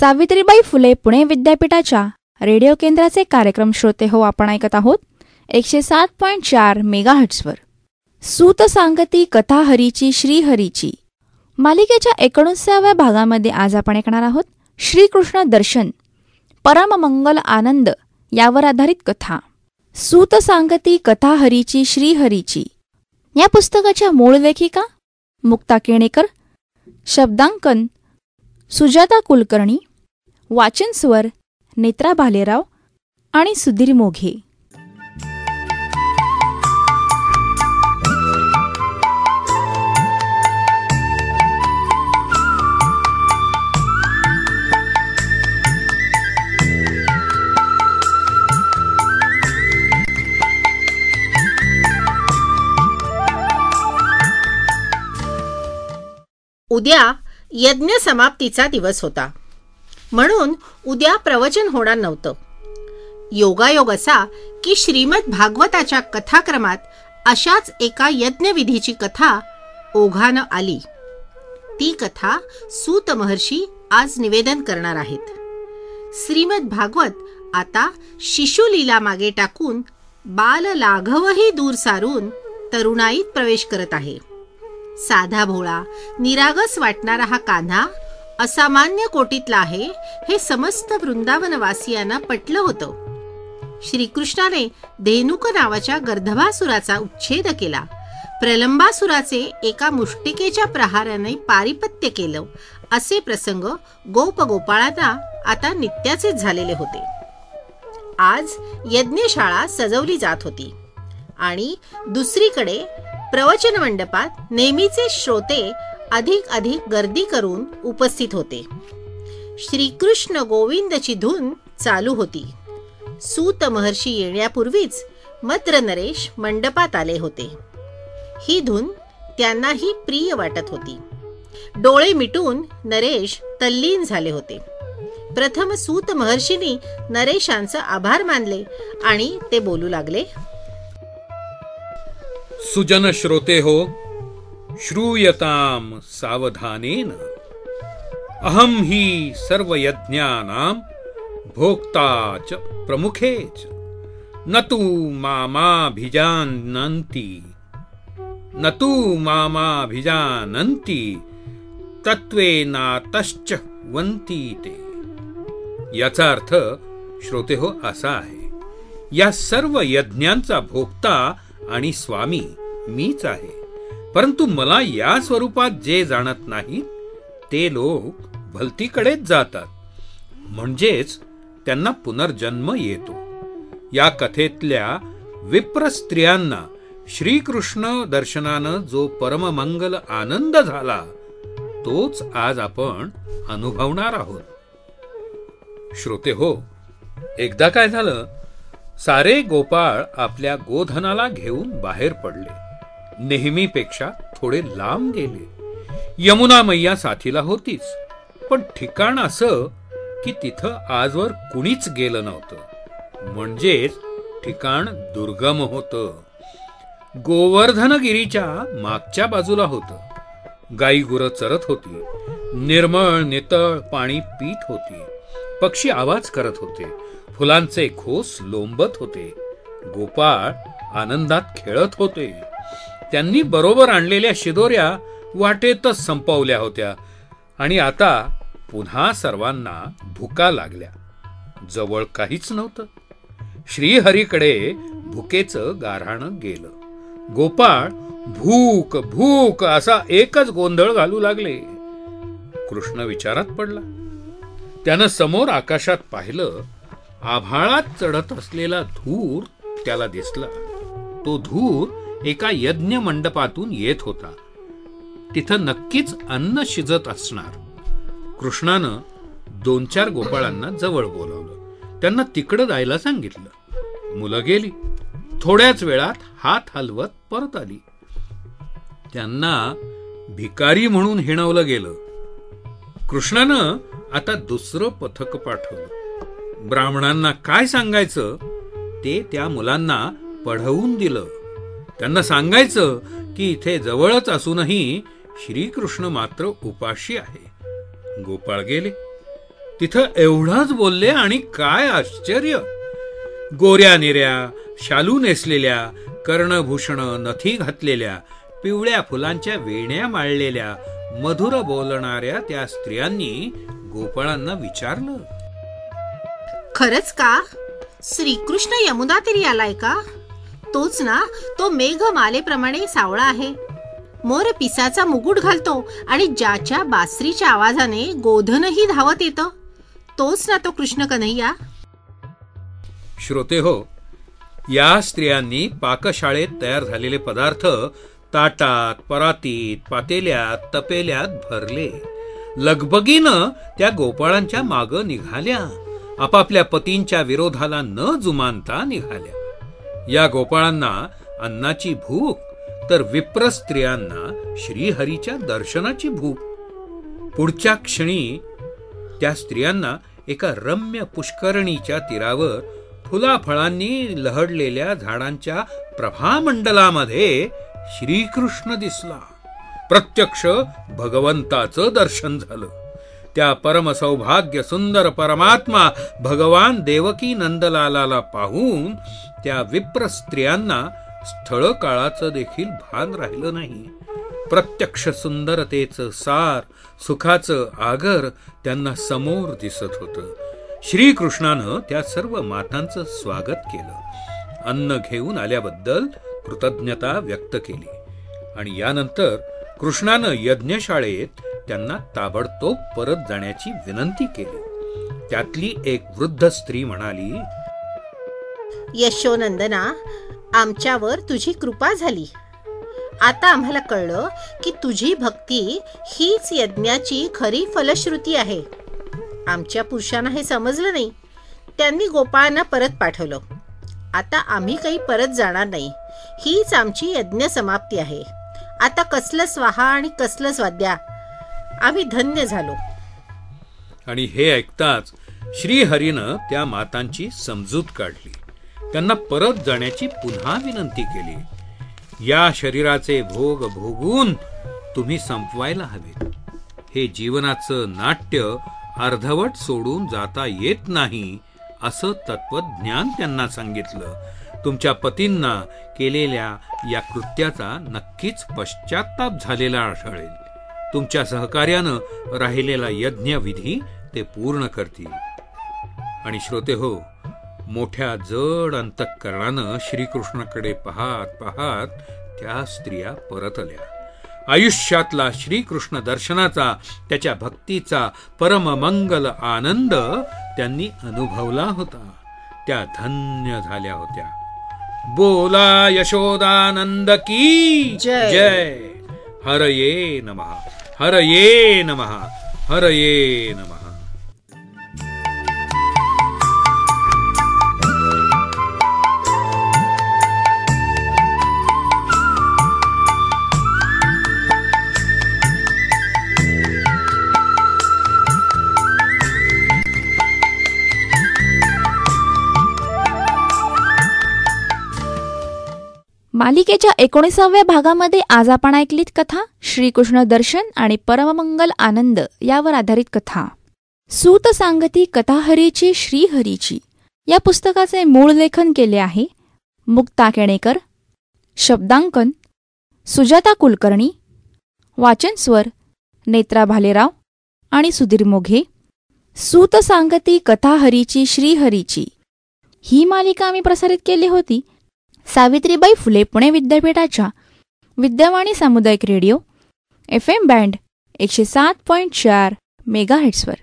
सावित्रीबाई फुले पुणे विद्यापीठाच्या रेडिओ केंद्राचे कार्यक्रम श्रोते हो आपण ऐकत आहोत. एकशे सात पॉईंट चार मेगाहट्सवर सूत सांगती कथा हरीची श्रीहरीची मालिकेच्या एकोणीसाव्या भागामध्ये आज आपण ऐकणार आहोत श्रीकृष्ण दर्शन परममंगल आनंद यावर आधारित कथा. सूत सांगती कथा हरीची श्रीहरीची या पुस्तकाच्या मूळ लेखिका मुक्ता केणेकर शब्दांकन सुजाता कुलकर्णी वाचन स्वर नेत्रा भालेराव आणि सुधीर मोघे. उद्या यज्ञ समाप्तीचा दिवस होता. म्हणून उद्या प्रवचन होणार नव्हतं. योगायोग असा की श्रीमद भागवताच्या कथाक्रमात अशाच एका यज्ञविधीची कथा ओघानं आली. ती कथा सूत महर्षी आज निवेदन करणार आहेत. श्रीमद भागवत आता शिशुलीला मागे टाकून बाल लाघवही दूर सारून तरुणाईत प्रवेश करत आहे. साधा भोळा निरागस वाटणारा हा कान्हा असामान्य कोटीतला आहे हे समस्त वृंदावनवासियांना पटलं होतं. श्रीकृष्णाने धेनुक नावाच्या गर्धभासुराचा उच्छेद केला. प्रलंबासुराचे एका मुष्टिकेच्या प्रहाराने पारिपत्य केलं. असे प्रसंग गोपगोपाळांना आता नित्याचेच झालेले होते. आज यज्ञशाळा सजवली जात होती. आणि दुसरीकडे प्रवचन मंडपात नेहमीचे श्रोते अधिक अधिक गर्दी करून उपस्थित होते. श्रीकृष्ण गोविंदची धून चालू होती. सूत महर्षी येण्यापूर्वीच मद्र नरेश मंडपात आले होते. ही धून त्यांनाही प्रिय वाटत होती. डोळे मिटून नरेश तल्लीन झाले होते. प्रथम सूत महर्षींनी नरेशांचं आभार मानले आणि ते बोलू लागले सुजन श्रोते हो श्रूयताम सावधानेन। अहम ही सर्व यज्ञानां भोक्ता च प्रमुखे च। न तु मामाभिजानन्ति। न तु मामाभिजानन्ति तत्त्वेनातश्च वन्ति ते याचा अर्थ श्रोते हो असा आहे या सर्व यज्ञांचा भोक्ता आणि स्वामी मीच आहे। परंतु मला या स्वरूपात जे जाणत नाही ते लोक भलतीकडेच जातात. म्हणजेच त्यांना पुनर्जन्म येतो. या कथेतल्या विप्र स्त्रियांना श्रीकृष्ण दर्शनानं जो परममंगल आनंद झाला तोच आज आपण अनुभवणार आहोत. श्रोते हो एकदा काय झालं सारे गोपाळ आपल्या गोधनाला घेऊन बाहेर पडले. नेहमीपेक्षा थोडे लांब गेले. यमुना मैया साथीला होतीच पण ठिकाण असं की तिथं आजवर कुणीच गेलं नव्हतं. म्हणजेच ठिकाण दुर्गम होतं. गोवर्धनगिरीच्या मागच्या बाजूला होतं. गाई गुरं चरत होती निर्मळ नितळ पाणी पीत होती. पक्षी आवाज करत होते फुलांचे खोस लोंबत होते. गोपाळ आनंदात खेळत होते. त्यांनी बरोबर आणलेल्या शिदोऱ्या वाटेतच संपवल्या होत्या. आणि आता पुन्हा सर्वांना भुका लागल्या. जवळ काहीच नव्हतं. श्रीहरीकडे भुकेचं गारहाणं गेलं. गोपाळ भूक भूक असा एकच गोंधळ घालू लागले. कृष्ण विचारात पडला. त्यानं समोर आकाशात पाहिलं आभाळात चढत असलेला धूर त्याला दिसला. तो धूर एका यज्ञ मंडपातून येत होता. तिथं नक्कीच अन्न शिजत असणार. कृष्णानं दोन चार गोपाळांना जवळ बोलावलं. त्यांना तिकडं जायला सांगितलं. मुलं गेली. थोड्याच वेळात हात हलवत परत आली. त्यांना भिकारी म्हणून हिणवलं गेलं. कृष्णानं आता दुसरं पथक पाठवलं. ब्राह्मणांना काय सांगायचं? ते त्या मुलांना पढवून दिलं. त्यांना सांगायचं की इथे जवळच असूनही श्रीकृष्ण मात्र उपाशी आहे. गोपाळ गेले. तिथं एवढंच बोलले आणि काय आश्चर्य. गोऱ्या निऱ्या शालू नेसलेल्या कर्णभूषण नथी घातलेल्या पिवळ्या फुलांच्या वेण्या माळलेल्या मधुर बोलणाऱ्या त्या स्त्रियांनी गोपाळांना विचारलं. खरंच का? श्रीकृष्ण यमुना तरी आलाय का? तोच ना तो मेघ मालेप्रमाणे सावळा आहे. मोर पिसाचा मुकुट घालतो आणि ज्याच्या बासरीच्या आवाजाने गोधनही धावत येतं. तोच ना तो कृष्ण कन्हैया श्रोते हो या स्त्रियांनी पाकशाळेत तयार झालेले पदार्थ ताटात परातीत पातेल्यात तपेल्यात भरले. लगबगीनं त्या गोपाळांच्या माग निघाल्या. आपापल्या पतींच्या विरोधाला न जुमानता निघाल्या. या गोपाळांना अन्नाची भूक तर विप्र स्त्रियांना श्रीहरीच्या दर्शनाची भूक. पुढच्या क्षणी त्या स्त्रियांना एका रम्य पुष्करणीच्या तीरावर फुलाफळांनी लहडलेल्या झाडांच्या प्रभामंडलामध्ये श्रीकृष्ण दिसला. प्रत्यक्ष भगवंताचं दर्शन झालं. त्या परम सौभाग्य सुंदर परमात्मा भगवान देवकी नंदलालाला पाहून त्या विप्र स्त्रियांना स्थळ काळाचं देखील भान राहिलं नाही. प्रत्यक्ष सुंदरतेचं सार सुखाचं आगर त्यांना समोर दिसत होतं. श्रीकृष्णानं त्या सर्व मातांचं स्वागत केलं. अन्न घेऊन आल्याबद्दल कृतज्ञता व्यक्त केली. आणि यानंतर कृष्णानं यज्ञशाळेत त्यांना ताबडतोब परत जाण्याची विनंती केली. त्यातली एक वृद्ध स्त्री म्हणाली यशोनंदना आमच्यावर तुझी कृपा झाली. आता आम्हाला कळलं की तुझी भक्ती हीच यज्ञाची खरी फलश्रुती आहे. आमच्या पुरुषांना हे समजलं नाही. त्यांनी गोपाळांना परत पाठवलं. आता आम्ही काही परत जाणार नाही. हीच आमची यज्ञ समाप्ती आहे. आता कसलं स्वाहा आणि कसलं स्वाद्या आम्ही धन्य झालो. आणि हे ऐकताच श्रीहरीनं त्या मातांची समजूत काढली. त्यांना परत जाण्याची पुन्हा विनंती केली. या शरीराचे भोग भोगून तुम्ही संपवायला हवेत. हे जीवनाचं नाट्य अर्धवट सोडून जाता येत नाही असं तत्वज्ञान त्यांना सांगितलं. तुमच्या पतींना केलेल्या या कृत्याचा नक्कीच पश्चाताप झालेला आढळेल तुमच्या सहकार्यानं राहिलेला यज्ञविधी ते पूर्ण करतील. आणि श्रोते हो मोठ्या जड अंतःकरणानं श्रीकृष्णाकडे पाहात पाहात त्या स्त्रिया परतल्या. आयुष्यातला श्रीकृष्ण दर्शनाचा त्याच्या भक्तीचा परममंगल आनंद त्यांनी अनुभवला होता. त्या धन्य झाल्या होत्या. बोला यशोदानंद की जय. जय. हरये नमः. हरये नमः हरये नमः। मालिकेच्या एकोणीसाव्या भागामध्ये आज आपण ऐकलीत कथा श्रीकृष्ण दर्शन आणि परममंगल आनंद यावर आधारित कथा. सूत सांगती कथाहरीची श्रीहरीची. या पुस्तकाचे मूळ लेखन केले आहे मुक्ता केणेकर शब्दांकन सुजाता कुलकर्णी वाचनस्वर नेत्रा भालेराव आणि सुधीर मोघे. सूत सांगती कथाहरीची श्रीहरीची. ही मालिका आम्ही प्रसारित केली होती सावित्रीबाई फुले पुणे विद्यापीठाच्या विद्यावाणी सामुदायिक रेडिओ एफ एम बँड एकशे सात पॉईंट चार मेगाहेट्सवर.